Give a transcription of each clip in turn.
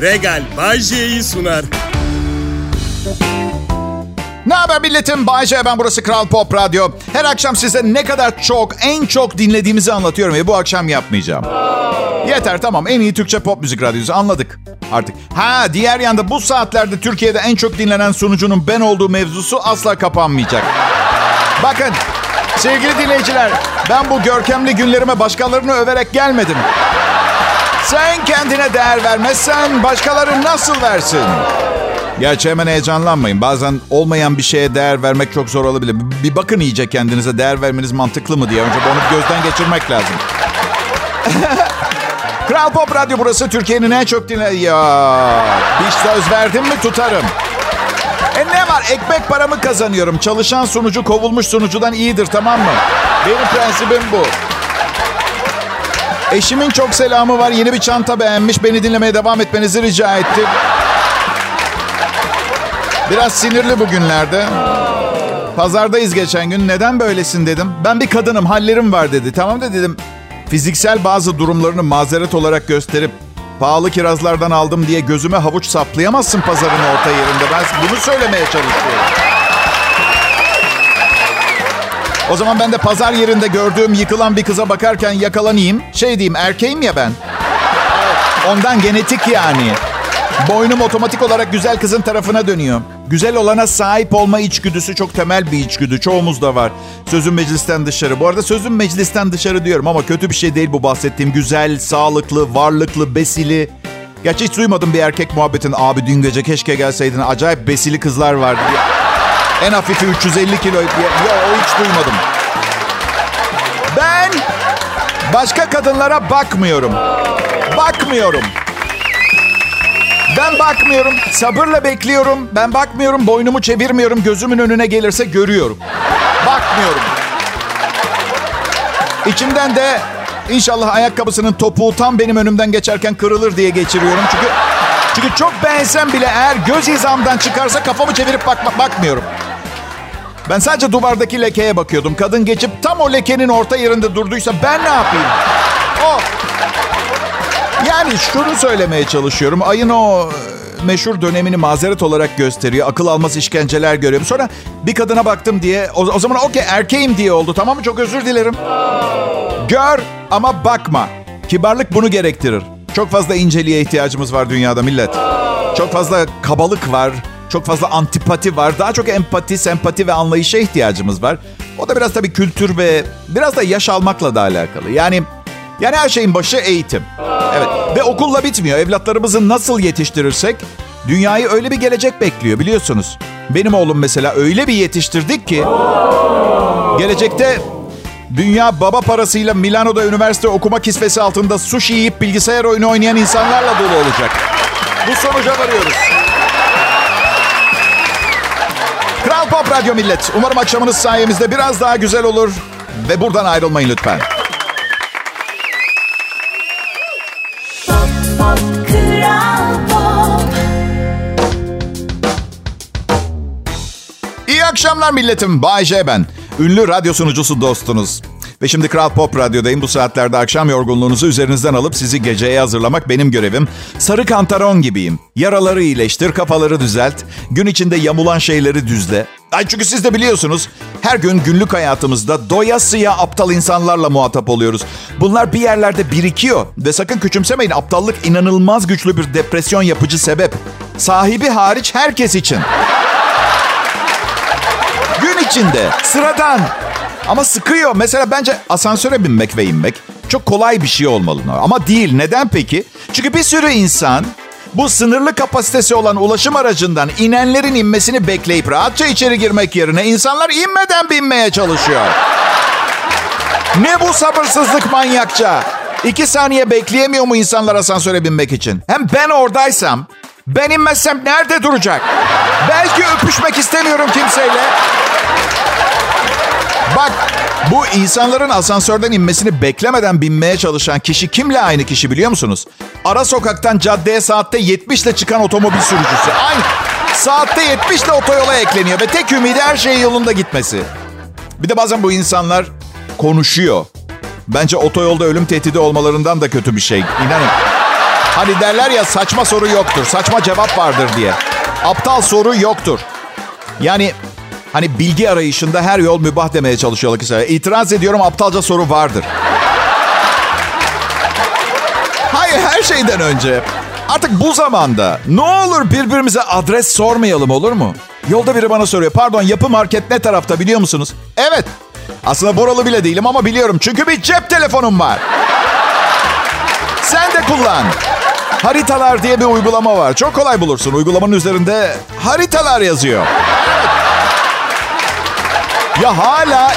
Regal Bajje'yi sunar. Ne haber milletim? Bayce ben burası Kral Pop Radyo. Her akşam size ne kadar çok, en çok dinlediğimizi anlatıyorum ve bu akşam yapmayacağım. Yeter tamam en iyi Türkçe pop müzik radyosu anladık artık. Ha diğer yanda bu saatlerde Türkiye'de en çok dinlenen sunucunun ben olduğu mevzusu asla kapanmayacak. Bakın sevgili dinleyiciler ben bu görkemli günlerime başkalarını överek gelmedim. Sen kendine değer vermezsen başkaları nasıl versin? Gerçi hemen heyecanlanmayın. Bazen olmayan bir şeye değer vermek çok zor olabilir. Bir bakın iyice kendinize değer vermeniz mantıklı mı diye. Önce onu gözden geçirmek lazım. Kral Pop Radyo burası. Türkiye'nin en çok dinle... Ya bir söz verdim mi tutarım. E ne var? Ekmek paramı kazanıyorum. Çalışan sunucu kovulmuş sunucudan iyidir tamam mı? Benim prensibim bu. Eşimin çok selamı var. Yeni bir çanta beğenmiş. Beni dinlemeye devam etmenizi rica etti. Biraz sinirli bugünlerde. Pazardayız geçen gün. Neden böylesin dedim. Ben bir kadınım, hallerim var dedi. Tamam da dedim. Fiziksel bazı durumlarını mazeret olarak gösterip pahalı kirazlardan aldım diye gözüme havuç saplayamazsın pazarın orta yerinde. Ben bunu söylemeye çalışıyorum. O zaman ben de pazar yerinde gördüğüm yıkılan bir kıza bakarken yakalanayım. Şey diyeyim erkeğim ya ben. Ondan genetik yani. Boynum otomatik olarak güzel kızın tarafına dönüyor. Güzel olana sahip olma içgüdüsü çok temel bir içgüdü. Çoğumuzda var. Sözüm meclisten dışarı. Bu arada sözüm meclisten dışarı diyorum ama kötü bir şey değil bu bahsettiğim. Güzel, sağlıklı, varlıklı, besili. Gerçi hiç duymadım bir erkek muhabbetin. Abi dün gece keşke gelseydin. Acayip besili kızlar vardı. En hafifi 350 kilo. Yok o hiç duymadım. Ben başka kadınlara bakmıyorum. Bakmıyorum. Ben bakmıyorum. Sabırla bekliyorum. Ben bakmıyorum. Boynumu çevirmiyorum. Gözümün önüne gelirse görüyorum. Bakmıyorum. İçimden de inşallah ayakkabısının topuğu tam benim önümden geçerken kırılır diye geçiriyorum. Çünkü çünkü çok beğensem bile eğer göz hizamdan çıkarsa kafamı çevirip bakma, bakmıyorum. Ben sadece duvardaki lekeye bakıyordum. Kadın geçip tam o lekenin orta yerinde durduysa ben ne yapayım? O yani şunu söylemeye çalışıyorum. Ayın o e, meşhur dönemini mazeret olarak gösteriyor. Akıl almaz işkenceler görüyorum. Sonra bir kadına baktım diye o, o zaman okey erkeğim diye oldu. Tamam mı? Çok özür dilerim. Gör ama bakma. Kibarlık bunu gerektirir. Çok fazla inceliğe ihtiyacımız var dünyada millet. Çok fazla kabalık var. Çok fazla antipati var. Daha çok empati, sempati ve anlayışa ihtiyacımız var. O da biraz tabii kültür ve biraz da yaş almakla da alakalı. Yani yani her şeyin başı eğitim. Evet ve okulla bitmiyor. Evlatlarımızı nasıl yetiştirirsek dünyayı öyle bir gelecek bekliyor biliyorsunuz. Benim oğlum mesela öyle bir yetiştirdik ki gelecekte dünya baba parasıyla Milano'da üniversite okuma kisvesi altında sushi yiyip bilgisayar oyunu oynayan insanlarla dolu olacak. Bu sonuca varıyoruz. Kral Pop Radyo Millet. Umarım akşamınız sayemizde biraz daha güzel olur. Ve buradan ayrılmayın lütfen. İyi akşamlar milletim. Bay J ben. Ünlü radyo sunucusu dostunuz. Ve şimdi Kral Pop Radyo'dayım. Bu saatlerde akşam yorgunluğunuzu üzerinizden alıp sizi geceye hazırlamak benim görevim. Sarı kantaron gibiyim. Yaraları iyileştir, kafaları düzelt. Gün içinde yamulan şeyleri düzle. Ay çünkü siz de biliyorsunuz her gün günlük hayatımızda doyasıya aptal insanlarla muhatap oluyoruz. Bunlar bir yerlerde birikiyor ve sakın küçümsemeyin aptallık inanılmaz güçlü bir depresyon yapıcı sebep. Sahibi hariç herkes için. Gün içinde sıradan ama sıkıyor. Mesela bence asansöre binmek ve inmek çok kolay bir şey olmalı. Ama değil. Neden peki? Çünkü bir sürü insan bu sınırlı kapasitesi olan ulaşım aracından inenlerin inmesini bekleyip rahatça içeri girmek yerine insanlar inmeden binmeye çalışıyor. Ne bu sabırsızlık manyakça? İki saniye bekleyemiyor mu insanlar asansöre binmek için? Hem ben oradaysam, ben inmezsem nerede duracak? Belki öpüşmek istemiyorum kimseyle. Bak bu insanların asansörden inmesini beklemeden binmeye çalışan kişi kimle aynı kişi biliyor musunuz? Ara sokaktan caddeye saatte 70 ile çıkan otomobil sürücüsü. Aynı. Saatte 70 ile otoyola ekleniyor ve tek ümidi her şeyin yolunda gitmesi. Bir de bazen bu insanlar konuşuyor. Bence otoyolda ölüm tehdidi olmalarından da kötü bir şey. İnanın. Hani derler ya saçma soru yoktur, saçma cevap vardır diye. Aptal soru yoktur. Yani hani bilgi arayışında her yol mübah demeye çalışıyorlar kısaca. İtiraz ediyorum aptalca soru vardır. Hayır her şeyden önce artık bu zamanda ne olur birbirimize adres sormayalım olur mu? Yolda biri bana soruyor. Pardon yapı market ne tarafta biliyor musunuz? Evet. Aslında buralı bile değilim ama biliyorum. Çünkü bir cep telefonum var. Sen de kullan. Haritalar diye bir uygulama var. Çok kolay bulursun. Uygulamanın üzerinde haritalar yazıyor. Ya hala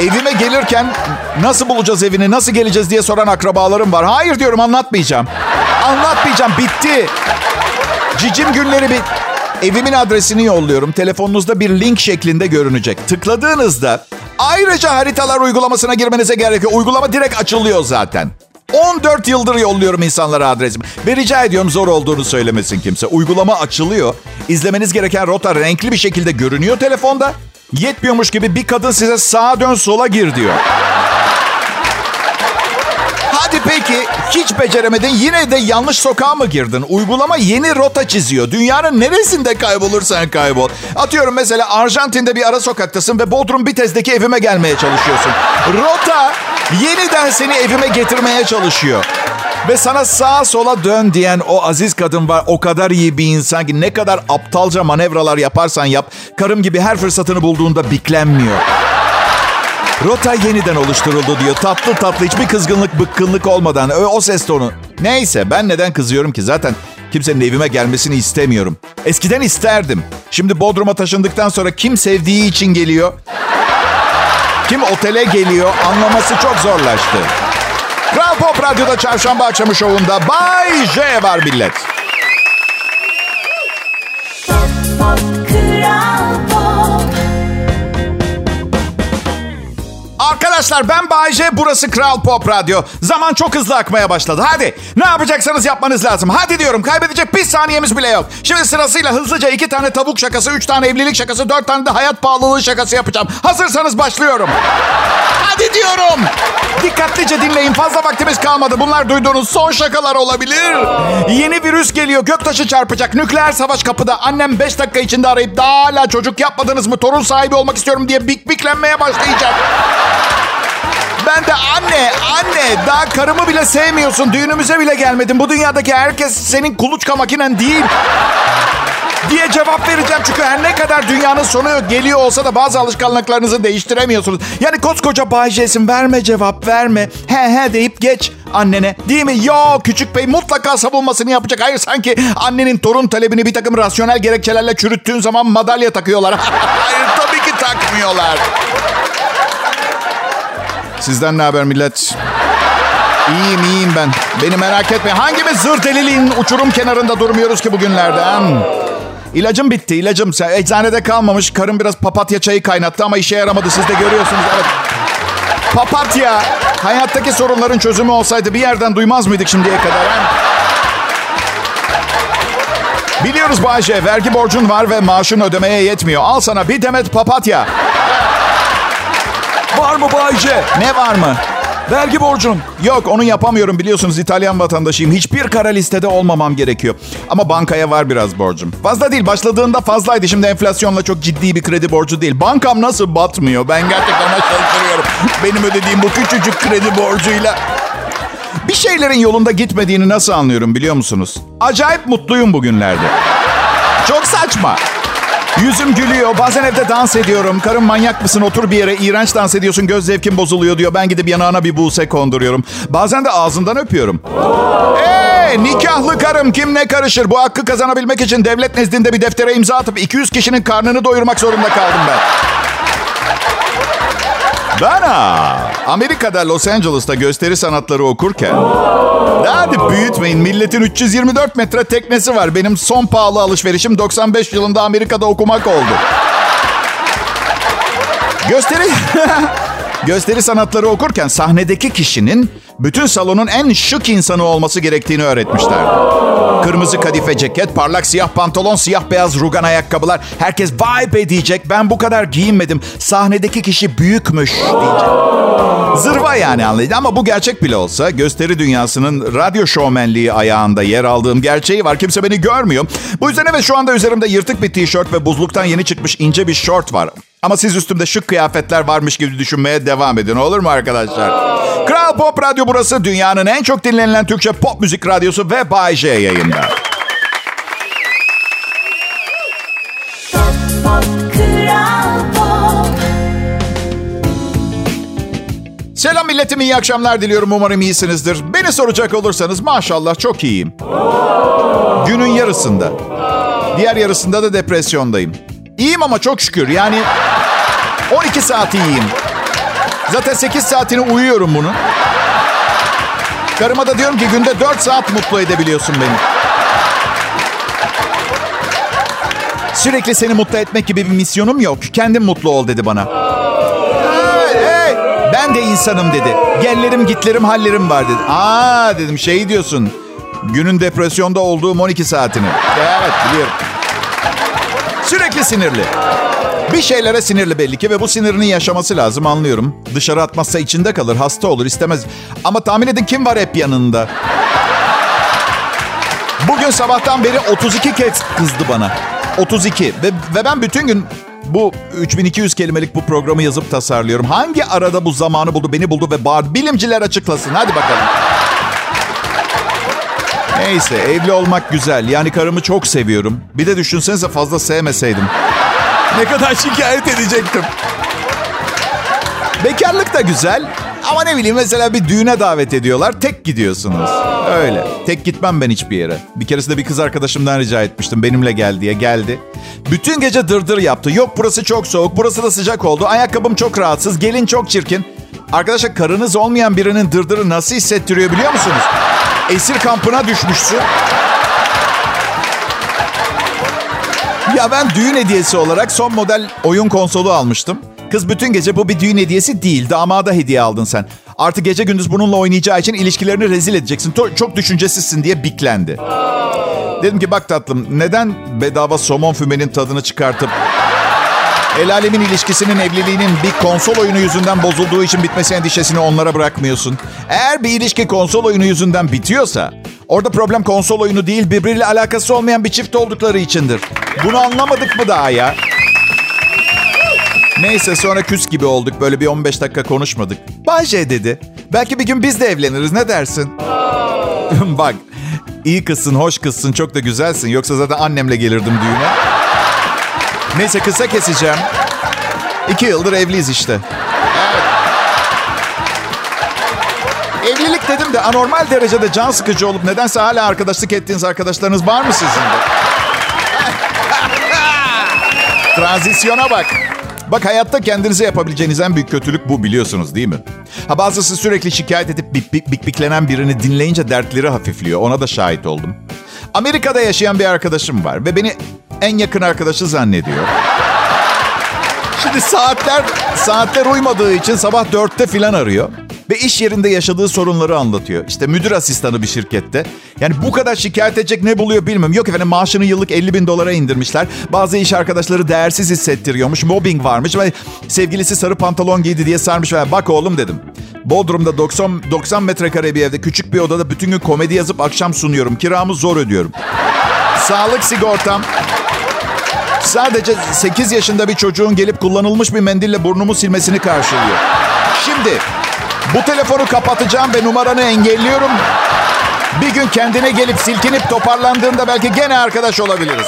evime gelirken nasıl bulacağız evini, nasıl geleceğiz diye soran akrabalarım var. Hayır diyorum anlatmayacağım. Anlatmayacağım bitti. Cicim günleri bit. Evimin adresini yolluyorum. Telefonunuzda bir link şeklinde görünecek. Tıkladığınızda ayrıca haritalar uygulamasına girmenize gerek yok. Uygulama direkt açılıyor zaten. 14 yıldır yolluyorum insanlara adresimi. Ve rica ediyorum zor olduğunu söylemesin kimse. Uygulama açılıyor. İzlemeniz gereken rota renkli bir şekilde görünüyor telefonda. Yetmiyormuş gibi bir kadın size sağa dön sola gir diyor. Hadi peki hiç beceremedin yine de yanlış sokağa mı girdin? Uygulama yeni rota çiziyor. Dünyanın neresinde kaybolursan kaybol. Atıyorum mesela Arjantin'de bir ara sokaktasın ve Bodrum Bitez'deki evime gelmeye çalışıyorsun. Rota yeniden seni evime getirmeye çalışıyor. Ve sana sağa sola dön diyen o aziz kadın var. O kadar iyi bir insan ki ne kadar aptalca manevralar yaparsan yap. Karım gibi her fırsatını bulduğunda biklenmiyor. Rota yeniden oluşturuldu diyor. Tatlı tatlı hiçbir kızgınlık bıkkınlık olmadan. O, o ses tonu. Neyse ben neden kızıyorum ki? Zaten kimsenin evime gelmesini istemiyorum. Eskiden isterdim. Şimdi Bodrum'a taşındıktan sonra kim sevdiği için geliyor? Kim otele geliyor anlaması çok zorlaştı. Kral Pop Radyo'da çarşamba akşamı şovunda Bay J var millet. Arkadaşlar ben Bayce, burası Kral Pop Radyo. Zaman çok hızlı akmaya başladı. Hadi ne yapacaksanız yapmanız lazım. Hadi diyorum kaybedecek bir saniyemiz bile yok. Şimdi sırasıyla hızlıca iki tane tavuk şakası, üç tane evlilik şakası, dört tane de hayat pahalılığı şakası yapacağım. Hazırsanız başlıyorum. Hadi diyorum. Dikkatlice dinleyin fazla vaktimiz kalmadı. Bunlar duyduğunuz son şakalar olabilir. Yeni virüs geliyor göktaşı çarpacak. Nükleer savaş kapıda. Annem 5 dakika içinde arayıp daha hala çocuk yapmadınız mı? Torun sahibi olmak istiyorum diye bik biklenmeye başlayacak. Ben de anne, anne daha karımı bile sevmiyorsun. Düğünümüze bile gelmedin. Bu dünyadaki herkes senin kuluçka makinen değil. diye cevap vereceğim. Çünkü her ne kadar dünyanın sonu geliyor olsa da bazı alışkanlıklarınızı değiştiremiyorsunuz. Yani koskoca Bay J'sin verme cevap verme. He he deyip geç annene. Değil mi? Yo küçük bey mutlaka savunmasını yapacak. Hayır sanki annenin torun talebini bir takım rasyonel gerekçelerle çürüttüğün zaman madalya takıyorlar. Hayır tabii ki takmıyorlar. Sizden ne haber millet? İyiyim iyiyim ben. Beni merak etme. Hangimiz zır deliliğin uçurum kenarında durmuyoruz ki bugünlerden? İlacım bitti ilacım. Eczanede kalmamış. Karım biraz papatya çayı kaynattı ama işe yaramadı. Siz de görüyorsunuz. Evet. Papatya. Hayattaki sorunların çözümü olsaydı bir yerden duymaz mıydık şimdiye kadar? He? Biliyoruz Bayce. Vergi borcun var ve maaşın ödemeye yetmiyor. Al sana bir demet papatya. Var mı Bayce? Ne var mı? Vergi borcum. Yok onu yapamıyorum biliyorsunuz İtalyan vatandaşıyım. Hiçbir kara listede olmamam gerekiyor. Ama bankaya var biraz borcum. Fazla değil başladığında fazlaydı. Şimdi enflasyonla çok ciddi bir kredi borcu değil. Bankam nasıl batmıyor? Ben gerçekten şaşırıyorum. Benim ödediğim bu küçücük kredi borcuyla. Bir şeylerin yolunda gitmediğini nasıl anlıyorum biliyor musunuz? Acayip mutluyum bugünlerde. Çok saçma. Yüzüm gülüyor. Bazen evde dans ediyorum. Karım manyak mısın otur bir yere. iğrenç dans ediyorsun göz zevkin bozuluyor diyor. Ben gidip yanağına bir buse konduruyorum. Bazen de ağzından öpüyorum. Eee nikahlı karım kim ne karışır? Bu hakkı kazanabilmek için devlet nezdinde bir deftere imza atıp 200 kişinin karnını doyurmak zorunda kaldım ben. Ben ha, Amerika'da Los Angeles'ta gösteri sanatları okurken hadi büyütmeyin milletin 324 metre teknesi var. Benim son pahalı alışverişim 95 yılında Amerika'da okumak oldu. Gösteri Gösteri sanatları okurken sahnedeki kişinin bütün salonun en şık insanı olması gerektiğini öğretmişler. Kırmızı kadife ceket, parlak siyah pantolon, siyah beyaz rugan ayakkabılar. Herkes vibe edecek. Ben bu kadar giyinmedim. Sahnedeki kişi büyükmüş diyecek. Zırva yani anlayın ama bu gerçek bile olsa gösteri dünyasının radyo şovmenliği ayağında yer aldığım gerçeği var. Kimse beni görmüyor. Bu yüzden evet şu anda üzerimde yırtık bir tişört ve buzluktan yeni çıkmış ince bir şort var. Ama siz üstümde şık kıyafetler varmış gibi düşünmeye devam edin olur mu arkadaşlar? Kral Pop Radyo burası dünyanın en çok dinlenilen Türkçe pop müzik radyosu ve Bay J yayında. Selam milletim iyi akşamlar diliyorum umarım iyisinizdir. Beni soracak olursanız maşallah çok iyiyim. Günün yarısında. Diğer yarısında da depresyondayım. İyiyim ama çok şükür yani 12 saat iyiyim. Zaten 8 saatini uyuyorum bunun. Karıma da diyorum ki günde 4 saat mutlu edebiliyorsun beni. Sürekli seni mutlu etmek gibi bir misyonum yok. Kendin mutlu ol dedi bana. Ben de insanım dedi. Gellerim gitlerim hallerim var dedi. Aa dedim şey diyorsun. Günün depresyonda olduğum 12 saatini. Evet biliyorum. Sürekli sinirli. Bir şeylere sinirli belli ki ve bu sinirini yaşaması lazım anlıyorum. Dışarı atmazsa içinde kalır, hasta olur, istemez. Ama tahmin edin kim var hep yanında? Bugün sabahtan beri 32 kez kızdı bana. 32 ve, ve ben bütün gün bu 3200 kelimelik bu programı yazıp tasarlıyorum. Hangi arada bu zamanı buldu, beni buldu ve bağırdı? Bilimciler açıklasın. Hadi bakalım. Neyse evli olmak güzel. Yani karımı çok seviyorum. Bir de düşünsenize fazla sevmeseydim. Ne kadar şikayet edecektim. Bekarlık da güzel. Ama ne bileyim mesela bir düğüne davet ediyorlar. Tek gidiyorsunuz. Öyle. Tek gitmem ben hiçbir yere. Bir keresinde bir kız arkadaşımdan rica etmiştim. Benimle gel diye. Geldi. Bütün gece dırdır yaptı. Yok burası çok soğuk. Burası da sıcak oldu. Ayakkabım çok rahatsız. Gelin çok çirkin. Arkadaşlar karınız olmayan birinin dırdırı nasıl hissettiriyor biliyor musunuz? Esir kampına düşmüşsün. Ya ben düğün hediyesi olarak son model oyun konsolu almıştım. Kız bütün gece bu bir düğün hediyesi değil. Damada hediye aldın sen. Artı gece gündüz bununla oynayacağı için ilişkilerini rezil edeceksin. Çok düşüncesizsin diye biklendi. Dedim ki bak tatlım neden bedava somon fümenin tadını çıkartıp El alemin ilişkisinin, evliliğinin bir konsol oyunu yüzünden bozulduğu için bitmesi endişesini onlara bırakmıyorsun. Eğer bir ilişki konsol oyunu yüzünden bitiyorsa, orada problem konsol oyunu değil, birbiriyle alakası olmayan bir çift oldukları içindir. Bunu anlamadık mı daha ya? Neyse sonra küs gibi olduk. Böyle bir 15 dakika konuşmadık. Bayce dedi. Belki bir gün biz de evleniriz. Ne dersin? Bak iyi kızsın, hoş kızsın, çok da güzelsin. Yoksa zaten annemle gelirdim düğüne. Neyse kısa keseceğim. İki yıldır evliyiz işte. Dedim de anormal derecede can sıkıcı olup nedense hala arkadaşlık ettiğiniz arkadaşlarınız var mı sizin de? Transisyona bak. Bak hayatta kendinize yapabileceğiniz en büyük kötülük bu biliyorsunuz değil mi? Ha bazısı sürekli şikayet edip bik bik bik biklenen birini dinleyince dertleri hafifliyor. Ona da şahit oldum. Amerika'da yaşayan bir arkadaşım var ve beni en yakın arkadaşı zannediyor. Şimdi saatler saatler uymadığı için sabah dörtte filan arıyor. Ve iş yerinde yaşadığı sorunları anlatıyor. İşte müdür asistanı bir şirkette. Yani bu kadar şikayet edecek ne buluyor bilmiyorum. Yok efendim maaşını yıllık 50 bin dolara indirmişler. Bazı iş arkadaşları değersiz hissettiriyormuş. Mobbing varmış ve sevgilisi sarı pantolon giydi diye sarmış. Ve bak oğlum dedim. Bodrum'da 90, 90 metrekare bir evde küçük bir odada bütün gün komedi yazıp akşam sunuyorum. Kiramı zor ödüyorum. Sağlık sigortam sadece 8 yaşında bir çocuğun gelip kullanılmış bir mendille burnumu silmesini karşılıyor. Şimdi bu telefonu kapatacağım ve numaranı engelliyorum. Bir gün kendine gelip silkinip toparlandığında belki gene arkadaş olabiliriz.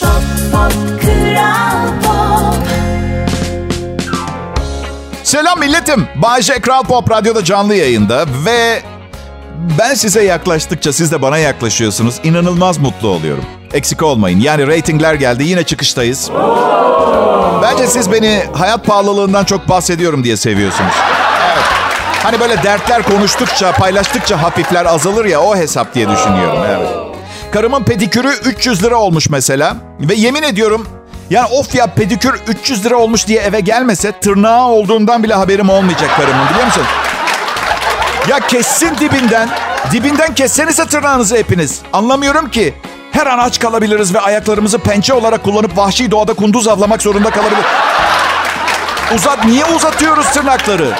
Pop, pop, pop. Selam milletim. Bayce Kral Pop Radyo'da canlı yayında ve ben size yaklaştıkça siz de bana yaklaşıyorsunuz. İnanılmaz mutlu oluyorum. Eksik olmayın. Yani reytingler geldi. Yine çıkıştayız. Bence siz beni hayat pahalılığından çok bahsediyorum diye seviyorsunuz. Evet. Hani böyle dertler konuştukça, paylaştıkça hafifler azalır ya o hesap diye düşünüyorum. Evet. Karımın pedikürü 300 lira olmuş mesela. Ve yemin ediyorum Yani of ya pedikür 300 lira olmuş diye eve gelmese tırnağı olduğundan bile haberim olmayacak karımın biliyor musun? Ya kessin dibinden. Dibinden kessenize tırnağınızı hepiniz. Anlamıyorum ki. Her an aç kalabiliriz ve ayaklarımızı pençe olarak kullanıp vahşi doğada kunduz avlamak zorunda kalabilir. Uzat, niye uzatıyoruz tırnakları?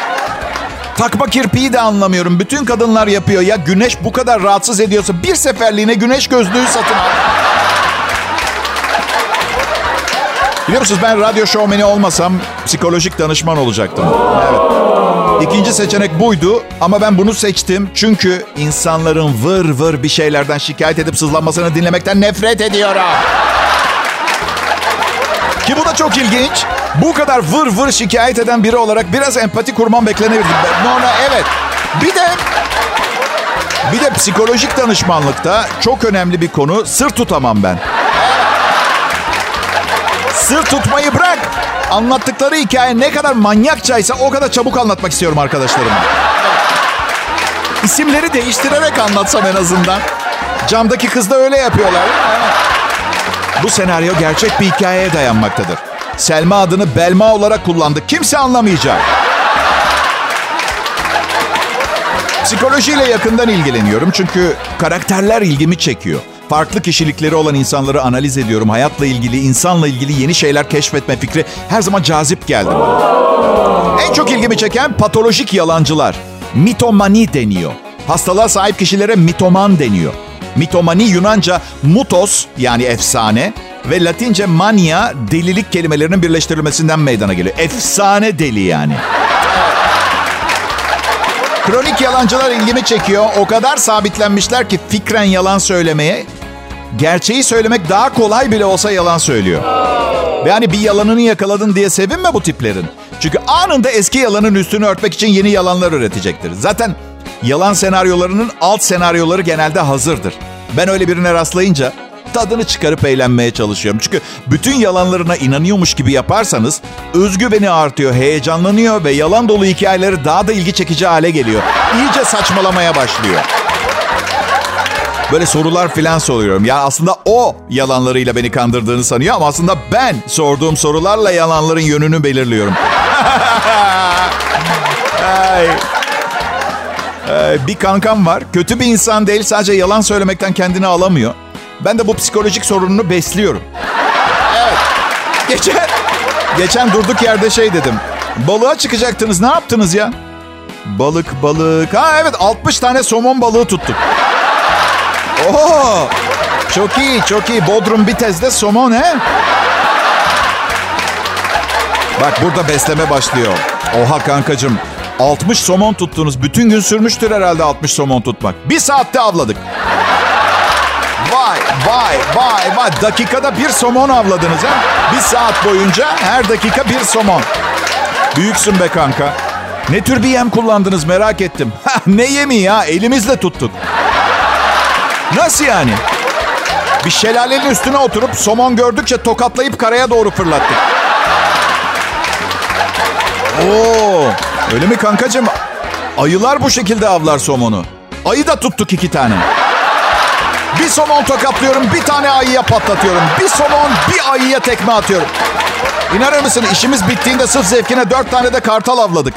Takma kirpiği de anlamıyorum. Bütün kadınlar yapıyor. Ya güneş bu kadar rahatsız ediyorsa bir seferliğine güneş gözlüğü satın al. Biliyor musunuz ben radyo şovmeni olmasam psikolojik danışman olacaktım. Evet. İkinci seçenek buydu ama ben bunu seçtim. Çünkü insanların vır vır bir şeylerden şikayet edip sızlanmasını dinlemekten nefret ediyorum. Ki bu da çok ilginç. Bu kadar vır vır şikayet eden biri olarak biraz empati kurmam beklenirdi. Normal evet. Bir de bir de psikolojik danışmanlıkta çok önemli bir konu sır tutamam ben. Sır tutmayı bırak. Anlattıkları hikaye ne kadar manyakçaysa o kadar çabuk anlatmak istiyorum arkadaşlarıma. İsimleri değiştirerek anlatsam en azından. Camdaki kız da öyle yapıyorlar. Bu senaryo gerçek bir hikayeye dayanmaktadır. Selma adını Belma olarak kullandı. Kimse anlamayacak. Psikolojiyle yakından ilgileniyorum çünkü karakterler ilgimi çekiyor. Farklı kişilikleri olan insanları analiz ediyorum. Hayatla ilgili, insanla ilgili yeni şeyler keşfetme fikri her zaman cazip geldi. En çok ilgimi çeken patolojik yalancılar. Mitomani deniyor. Hastalığa sahip kişilere mitoman deniyor. Mitomani Yunanca mutos yani efsane ve Latince mania delilik kelimelerinin birleştirilmesinden meydana geliyor. Efsane deli yani. Kronik yalancılar ilgimi çekiyor. O kadar sabitlenmişler ki fikren yalan söylemeye, gerçeği söylemek daha kolay bile olsa yalan söylüyor. Ve hani bir yalanını yakaladın diye sevinme bu tiplerin. Çünkü anında eski yalanın üstünü örtmek için yeni yalanlar üretecektir. Zaten yalan senaryolarının alt senaryoları genelde hazırdır. Ben öyle birine rastlayınca tadını çıkarıp eğlenmeye çalışıyorum. Çünkü bütün yalanlarına inanıyormuş gibi yaparsanız özgüveni artıyor, heyecanlanıyor ve yalan dolu hikayeleri daha da ilgi çekici hale geliyor. İyice saçmalamaya başlıyor. Böyle sorular filan soruyorum. Ya aslında o yalanlarıyla beni kandırdığını sanıyor ama aslında ben sorduğum sorularla yalanların yönünü belirliyorum. Ay. Ee, bir kankam var. Kötü bir insan değil. Sadece yalan söylemekten kendini alamıyor. Ben de bu psikolojik sorununu besliyorum. Evet. Geçen, geçen durduk yerde şey dedim. Balığa çıkacaktınız. Ne yaptınız ya? Balık, balık. Ha evet 60 tane somon balığı tuttuk. Oo! Çok iyi, çok iyi. Bodrum Bitez'de somon he? Bak burada besleme başlıyor. Oha kankacığım. 60 somon tuttunuz. Bütün gün sürmüştür herhalde 60 somon tutmak. Bir saatte avladık. Vay vay vay vay. Dakikada bir somon avladınız ha? Bir saat boyunca her dakika bir somon. Büyüksün be kanka. Ne tür bir yem kullandınız merak ettim. ne yemi ya? Elimizle tuttuk. Nasıl yani? Bir şelalenin üstüne oturup somon gördükçe tokatlayıp karaya doğru fırlattık. Oo, öyle mi kankacığım? Ayılar bu şekilde avlar somonu. Ayı da tuttuk iki tane. Bir somon tokatlıyorum, bir tane ayıya patlatıyorum. Bir somon, bir ayıya tekme atıyorum. İnanır mısın işimiz bittiğinde sırf zevkine dört tane de kartal avladık.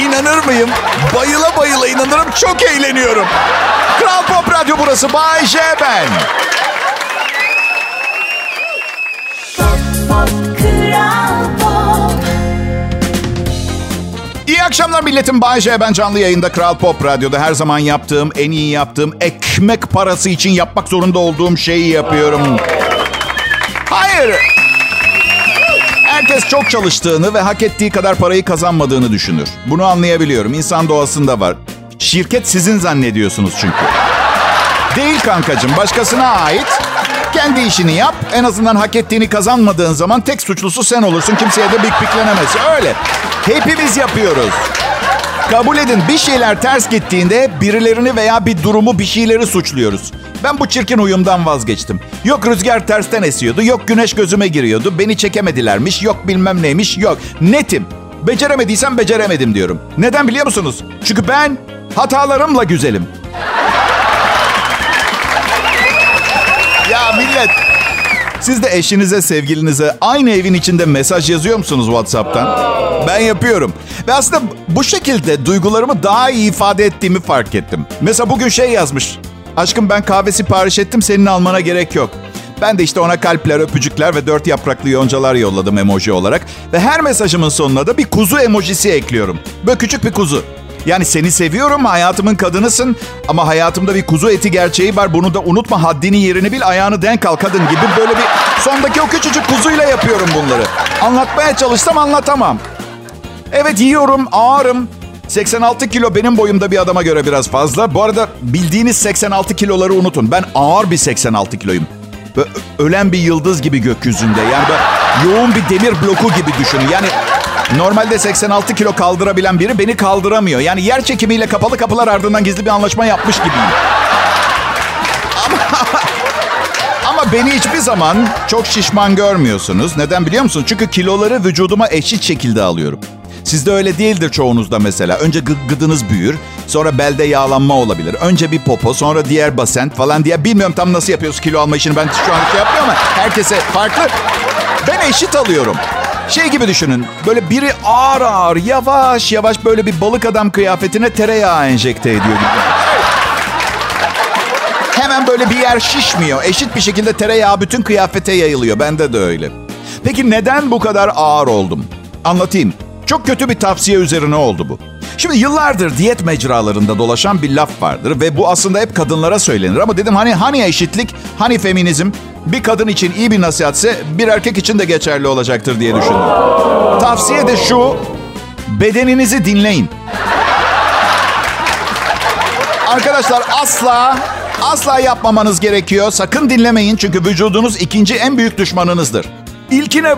İnanır mıyım? Bayıla bayıla inanırım. Çok eğleniyorum. Kral Pop Radyo burası. Bay J ben. İyi akşamlar milletim. Bay J ben canlı yayında Kral Pop Radyo'da her zaman yaptığım, en iyi yaptığım, ekmek parası için yapmak zorunda olduğum şeyi yapıyorum. Hayır. Herkes çok çalıştığını ve hak ettiği kadar parayı kazanmadığını düşünür. Bunu anlayabiliyorum. İnsan doğasında var. Şirket sizin zannediyorsunuz çünkü. Değil kankacığım. Başkasına ait. Kendi işini yap. En azından hak ettiğini kazanmadığın zaman tek suçlusu sen olursun. Kimseye de bik biklenemez. Öyle. Hepimiz yapıyoruz. Kabul edin bir şeyler ters gittiğinde birilerini veya bir durumu bir şeyleri suçluyoruz. Ben bu çirkin uyumdan vazgeçtim. Yok rüzgar tersten esiyordu, yok güneş gözüme giriyordu, beni çekemedilermiş, yok bilmem neymiş, yok. Netim. Beceremediysem beceremedim diyorum. Neden biliyor musunuz? Çünkü ben hatalarımla güzelim. Ya millet Siz de eşinize, sevgilinize aynı evin içinde mesaj yazıyor musunuz WhatsApp'tan? Ben yapıyorum. Ve aslında bu şekilde duygularımı daha iyi ifade ettiğimi fark ettim. Mesela bugün şey yazmış. Aşkım ben kahve sipariş ettim senin almana gerek yok. Ben de işte ona kalpler, öpücükler ve dört yapraklı yoncalar yolladım emoji olarak. Ve her mesajımın sonuna da bir kuzu emojisi ekliyorum. Böyle küçük bir kuzu. Yani seni seviyorum, hayatımın kadınısın ama hayatımda bir kuzu eti gerçeği var. Bunu da unutma, haddini yerini bil, ayağını denk al kadın gibi böyle bir sondaki o küçücük kuzuyla yapıyorum bunları. Anlatmaya çalışsam anlatamam. Evet yiyorum, ağırım. 86 kilo benim boyumda bir adama göre biraz fazla. Bu arada bildiğiniz 86 kiloları unutun. Ben ağır bir 86 kiloyum. Ölen bir yıldız gibi gökyüzünde. Yani böyle yoğun bir demir bloku gibi düşünün. Yani normalde 86 kilo kaldırabilen biri beni kaldıramıyor. Yani yer çekimiyle kapalı kapılar ardından gizli bir anlaşma yapmış gibiyim. Ama, ama beni hiçbir zaman çok şişman görmüyorsunuz. Neden biliyor musunuz? Çünkü kiloları vücuduma eşit şekilde alıyorum. Sizde öyle değildir çoğunuzda mesela. Önce gı- gıdınız büyür, sonra belde yağlanma olabilir. Önce bir popo, sonra diğer basent falan diye. Bilmiyorum tam nasıl yapıyoruz kilo alma işini. Ben şu an şey yapmıyorum ama herkese farklı. Ben eşit alıyorum. Şey gibi düşünün. Böyle biri ağır ağır, yavaş yavaş böyle bir balık adam kıyafetine tereyağı enjekte ediyor gibi. Hemen böyle bir yer şişmiyor. Eşit bir şekilde tereyağı bütün kıyafete yayılıyor. Bende de öyle. Peki neden bu kadar ağır oldum? Anlatayım. Çok kötü bir tavsiye üzerine oldu bu. Şimdi yıllardır diyet mecralarında dolaşan bir laf vardır ve bu aslında hep kadınlara söylenir. Ama dedim hani hani eşitlik, hani feminizm bir kadın için iyi bir nasihatse bir erkek için de geçerli olacaktır diye düşündüm. Tavsiye de şu, bedeninizi dinleyin. Arkadaşlar asla asla yapmamanız gerekiyor. Sakın dinlemeyin çünkü vücudunuz ikinci en büyük düşmanınızdır. İlki ne?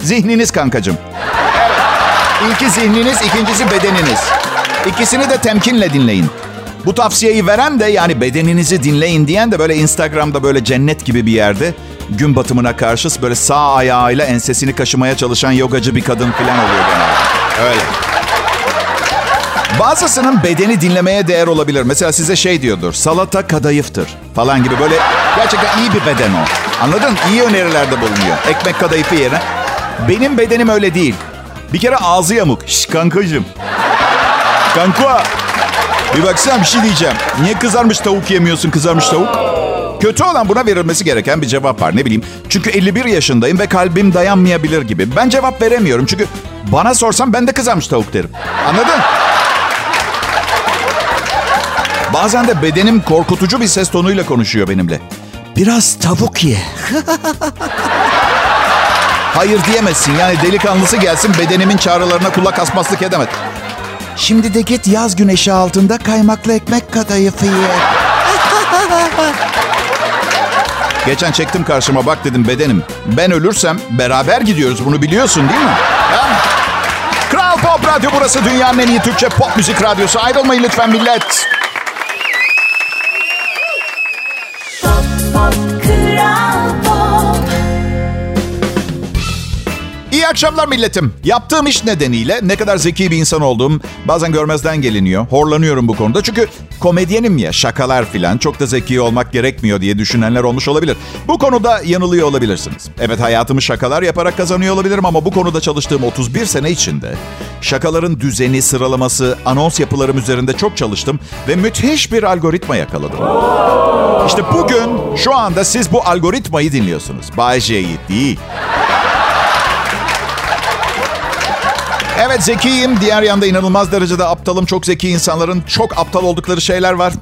Zihniniz kankacığım. İlki zihniniz, ikincisi bedeniniz. İkisini de temkinle dinleyin. Bu tavsiyeyi veren de yani bedeninizi dinleyin diyen de böyle Instagram'da böyle cennet gibi bir yerde gün batımına karşı böyle sağ ayağıyla ensesini kaşımaya çalışan yogacı bir kadın falan oluyor genelde. Öyle. Bazısının bedeni dinlemeye değer olabilir. Mesela size şey diyordur. Salata kadayıftır falan gibi böyle gerçekten iyi bir beden o. Anladın? İyi önerilerde bulunuyor. Ekmek kadayıfı yerine. Benim bedenim öyle değil. Bir kere ağzı yamuk. Şş kankacığım. Kanka. Bir baksana bir şey diyeceğim. Niye kızarmış tavuk yemiyorsun kızarmış tavuk? Kötü olan buna verilmesi gereken bir cevap var ne bileyim. Çünkü 51 yaşındayım ve kalbim dayanmayabilir gibi. Ben cevap veremiyorum çünkü bana sorsam ben de kızarmış tavuk derim. Anladın? Bazen de bedenim korkutucu bir ses tonuyla konuşuyor benimle. Biraz tavuk ye. Hayır diyemezsin. Yani delikanlısı gelsin bedenimin çağrılarına kulak asmaslık edemez. Şimdi de git yaz güneşi altında kaymaklı ekmek kadayıfı ye. Geçen çektim karşıma bak dedim bedenim. Ben ölürsem beraber gidiyoruz bunu biliyorsun değil mi? Ha? Kral Pop Radyo burası dünyanın en iyi Türkçe pop müzik radyosu. Ayrılmayın lütfen millet. Akşamlar milletim. Yaptığım iş nedeniyle ne kadar zeki bir insan olduğum bazen görmezden geliniyor. Horlanıyorum bu konuda. Çünkü komedyenim ya şakalar filan çok da zeki olmak gerekmiyor diye düşünenler olmuş olabilir. Bu konuda yanılıyor olabilirsiniz. Evet hayatımı şakalar yaparak kazanıyor olabilirim ama bu konuda çalıştığım 31 sene içinde şakaların düzeni, sıralaması, anons yapılarım üzerinde çok çalıştım ve müthiş bir algoritma yakaladım. İşte bugün şu anda siz bu algoritmayı dinliyorsunuz. Bay J'yi değil. Evet zekiyim. Diğer yanda inanılmaz derecede aptalım. Çok zeki insanların çok aptal oldukları şeyler var.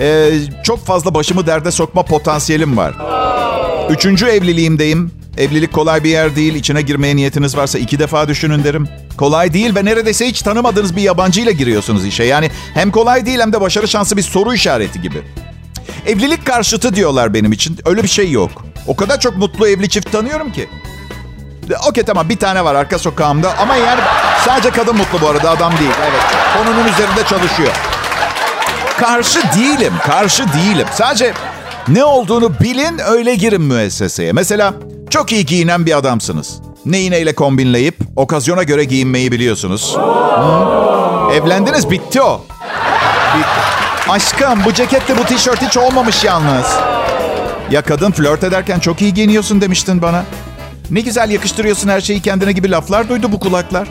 Ee, çok fazla başımı derde sokma potansiyelim var. Üçüncü evliliğimdeyim. Evlilik kolay bir yer değil. İçine girmeye niyetiniz varsa iki defa düşünün derim. Kolay değil ve neredeyse hiç tanımadığınız bir yabancıyla giriyorsunuz işe. Yani hem kolay değil hem de başarı şansı bir soru işareti gibi. Evlilik karşıtı diyorlar benim için. Öyle bir şey yok. O kadar çok mutlu evli çift tanıyorum ki. Okey tamam bir tane var arka sokağımda ama yani sadece kadın mutlu bu arada adam değil. Evet konunun üzerinde çalışıyor. Karşı değilim, karşı değilim. Sadece ne olduğunu bilin öyle girin müesseseye. Mesela çok iyi giyinen bir adamsınız. Neyi neyle kombinleyip okazyona göre giyinmeyi biliyorsunuz. Hı? Evlendiniz bitti o. Bitti. Aşkım bu ceketle bu tişört hiç olmamış yalnız. Ya kadın flört ederken çok iyi giyiniyorsun demiştin bana. Ne güzel yakıştırıyorsun her şeyi kendine gibi laflar duydu bu kulaklar.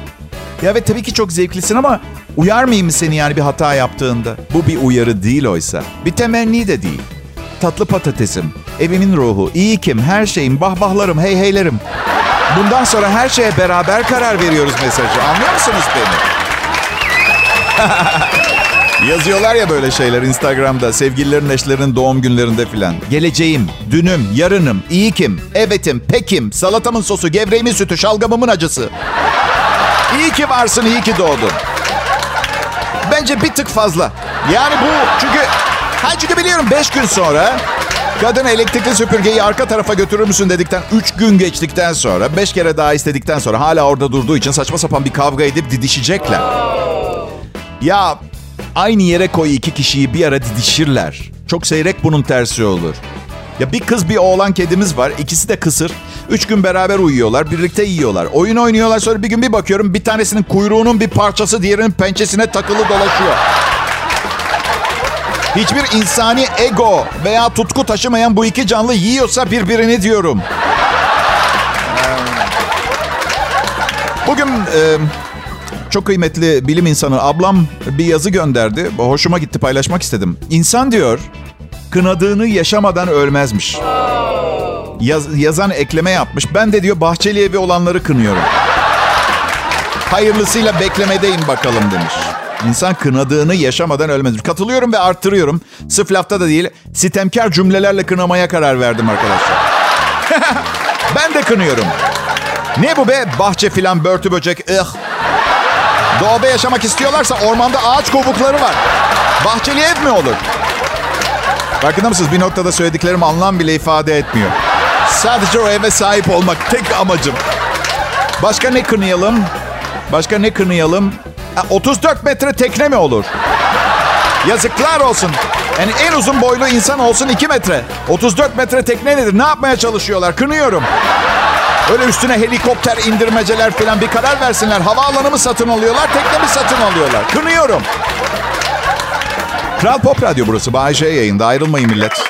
Ya evet tabii ki çok zevklisin ama uyarmayayım mı seni yani bir hata yaptığında? Bu bir uyarı değil oysa. Bir temenni de değil. Tatlı patatesim, evimin ruhu, iyi kim, her şeyim, bahbahlarım, hey heylerim. Bundan sonra her şeye beraber karar veriyoruz mesajı. Anlıyor musunuz beni? Yazıyorlar ya böyle şeyler Instagram'da sevgililerin eşlerinin doğum günlerinde filan. Geleceğim, dünüm, yarınım, iyi kim, evetim, pekim, salatamın sosu, gevreğimin sütü, şalgamımın acısı. İyi ki varsın, iyi ki doğdun. Bence bir tık fazla. Yani bu çünkü... Ha çünkü biliyorum 5 gün sonra kadın elektrikli süpürgeyi arka tarafa götürür müsün dedikten 3 gün geçtikten sonra 5 kere daha istedikten sonra hala orada durduğu için saçma sapan bir kavga edip didişecekler. Ya aynı yere koy iki kişiyi bir ara didişirler. Çok seyrek bunun tersi olur. Ya bir kız bir oğlan kedimiz var. İkisi de kısır. Üç gün beraber uyuyorlar. Birlikte yiyorlar. Oyun oynuyorlar. Sonra bir gün bir bakıyorum bir tanesinin kuyruğunun bir parçası diğerinin pençesine takılı dolaşıyor. Hiçbir insani ego veya tutku taşımayan bu iki canlı yiyorsa birbirini diyorum. Bugün e, çok kıymetli bilim insanı ablam bir yazı gönderdi. Hoşuma gitti paylaşmak istedim. İnsan diyor kınadığını yaşamadan ölmezmiş. Yaz, yazan ekleme yapmış. Ben de diyor bahçeli evi olanları kınıyorum. Hayırlısıyla beklemedeyim bakalım demiş. İnsan kınadığını yaşamadan ölmez. Katılıyorum ve arttırıyorum. Sırf lafta da değil, sitemkar cümlelerle kınamaya karar verdim arkadaşlar. ben de kınıyorum. Ne bu be? Bahçe filan börtü böcek. Ih. Doğada yaşamak istiyorlarsa ormanda ağaç kovukları var. Bahçeli ev mi olur? Farkında mısınız? Bir noktada söylediklerim anlam bile ifade etmiyor. Sadece o eve sahip olmak tek amacım. Başka ne kınayalım? Başka ne kınayalım? 34 metre tekne mi olur? Yazıklar olsun. Yani en uzun boylu insan olsun 2 metre. 34 metre tekne nedir? Ne yapmaya çalışıyorlar? Kınıyorum. Öyle üstüne helikopter indirmeceler falan bir karar versinler. Havaalanı mı satın alıyorlar, tekne mi satın alıyorlar? Kınıyorum. Kral Pop Radyo burası. Bayece yayında. Ayrılmayın millet.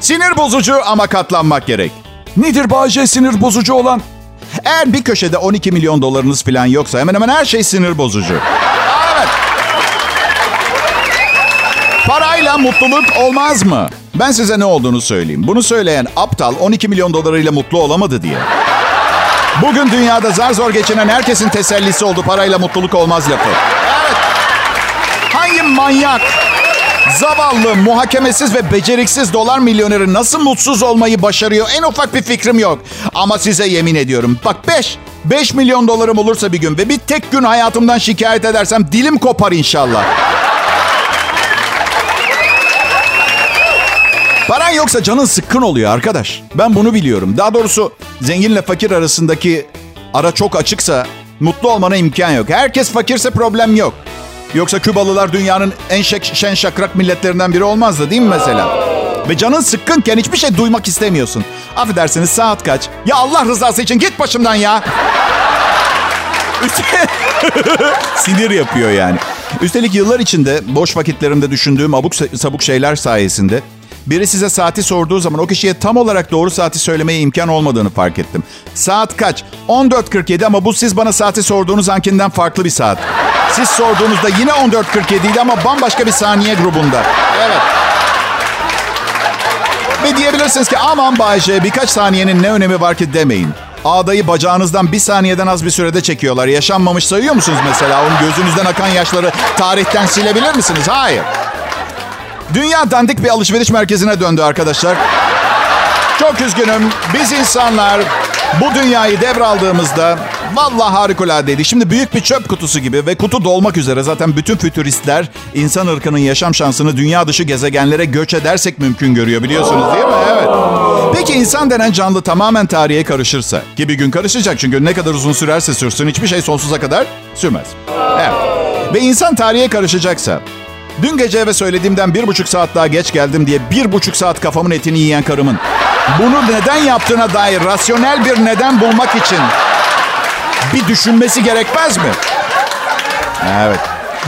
Sinir bozucu ama katlanmak gerek. Nedir Bayece sinir bozucu olan? Eğer bir köşede 12 milyon dolarınız falan yoksa hemen hemen her şey sinir bozucu. Parayla mutluluk olmaz mı? Ben size ne olduğunu söyleyeyim. Bunu söyleyen aptal 12 milyon dolarıyla mutlu olamadı diye. Bugün dünyada zar zor geçinen herkesin tesellisi oldu parayla mutluluk olmaz lafı. Evet. Hangi manyak, zavallı, muhakemesiz ve beceriksiz dolar milyoneri nasıl mutsuz olmayı başarıyor en ufak bir fikrim yok. Ama size yemin ediyorum. Bak 5, 5 milyon dolarım olursa bir gün ve bir tek gün hayatımdan şikayet edersem dilim kopar inşallah. Paran yoksa canın sıkkın oluyor arkadaş. Ben bunu biliyorum. Daha doğrusu zenginle fakir arasındaki ara çok açıksa mutlu olmana imkan yok. Herkes fakirse problem yok. Yoksa Kübalılar dünyanın en şek, şen şakrak milletlerinden biri olmazdı değil mi mesela? Ve canın sıkkınken hiçbir şey duymak istemiyorsun. Affedersiniz saat kaç? Ya Allah rızası için git başımdan ya. Sinir yapıyor yani. Üstelik yıllar içinde boş vakitlerimde düşündüğüm abuk sabuk şeyler sayesinde biri size saati sorduğu zaman o kişiye tam olarak doğru saati söylemeye imkan olmadığını fark ettim. Saat kaç? 14.47 ama bu siz bana saati sorduğunuz ankinden farklı bir saat. Siz sorduğunuzda yine 14.47 idi ama bambaşka bir saniye grubunda. Evet. Ve diyebilirsiniz ki aman Bayce birkaç saniyenin ne önemi var ki demeyin. Ağdayı bacağınızdan bir saniyeden az bir sürede çekiyorlar. Yaşanmamış sayıyor musunuz mesela? Onun gözünüzden akan yaşları tarihten silebilir misiniz? Hayır. Dünya dandik bir alışveriş merkezine döndü arkadaşlar. Çok üzgünüm. Biz insanlar bu dünyayı devraldığımızda vallahi harikulade Şimdi büyük bir çöp kutusu gibi ve kutu dolmak üzere. Zaten bütün fütüristler insan ırkının yaşam şansını dünya dışı gezegenlere göç edersek mümkün görüyor biliyorsunuz değil mi? Evet. Peki insan denen canlı tamamen tarihe karışırsa ki bir gün karışacak çünkü ne kadar uzun sürerse sürsün hiçbir şey sonsuza kadar sürmez. Evet. Ve insan tarihe karışacaksa Dün gece eve söylediğimden bir buçuk saat daha geç geldim diye bir buçuk saat kafamın etini yiyen karımın bunu neden yaptığına dair rasyonel bir neden bulmak için bir düşünmesi gerekmez mi? Evet.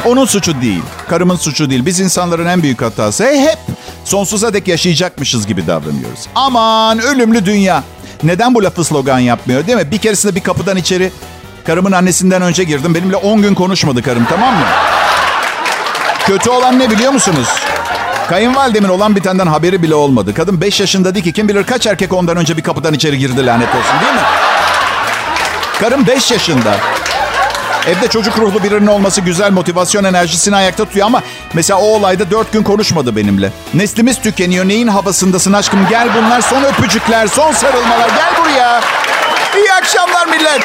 Onun suçu değil. Karımın suçu değil. Biz insanların en büyük hatası hep sonsuza dek yaşayacakmışız gibi davranıyoruz. Aman ölümlü dünya. Neden bu lafı slogan yapmıyor değil mi? Bir keresinde bir kapıdan içeri karımın annesinden önce girdim. Benimle 10 gün konuşmadı karım tamam mı? Kötü olan ne biliyor musunuz? Kayınvalidemin olan bitenden haberi bile olmadı. Kadın 5 yaşında değil ki kim bilir kaç erkek ondan önce bir kapıdan içeri girdi lanet olsun değil mi? Karım 5 yaşında. Evde çocuk ruhlu birinin olması güzel motivasyon enerjisini ayakta tutuyor ama mesela o olayda dört gün konuşmadı benimle. Neslimiz tükeniyor. Neyin havasındasın aşkım? Gel bunlar son öpücükler, son sarılmalar. Gel buraya. İyi akşamlar millet.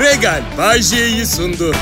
Regal Bay J'yi sundu.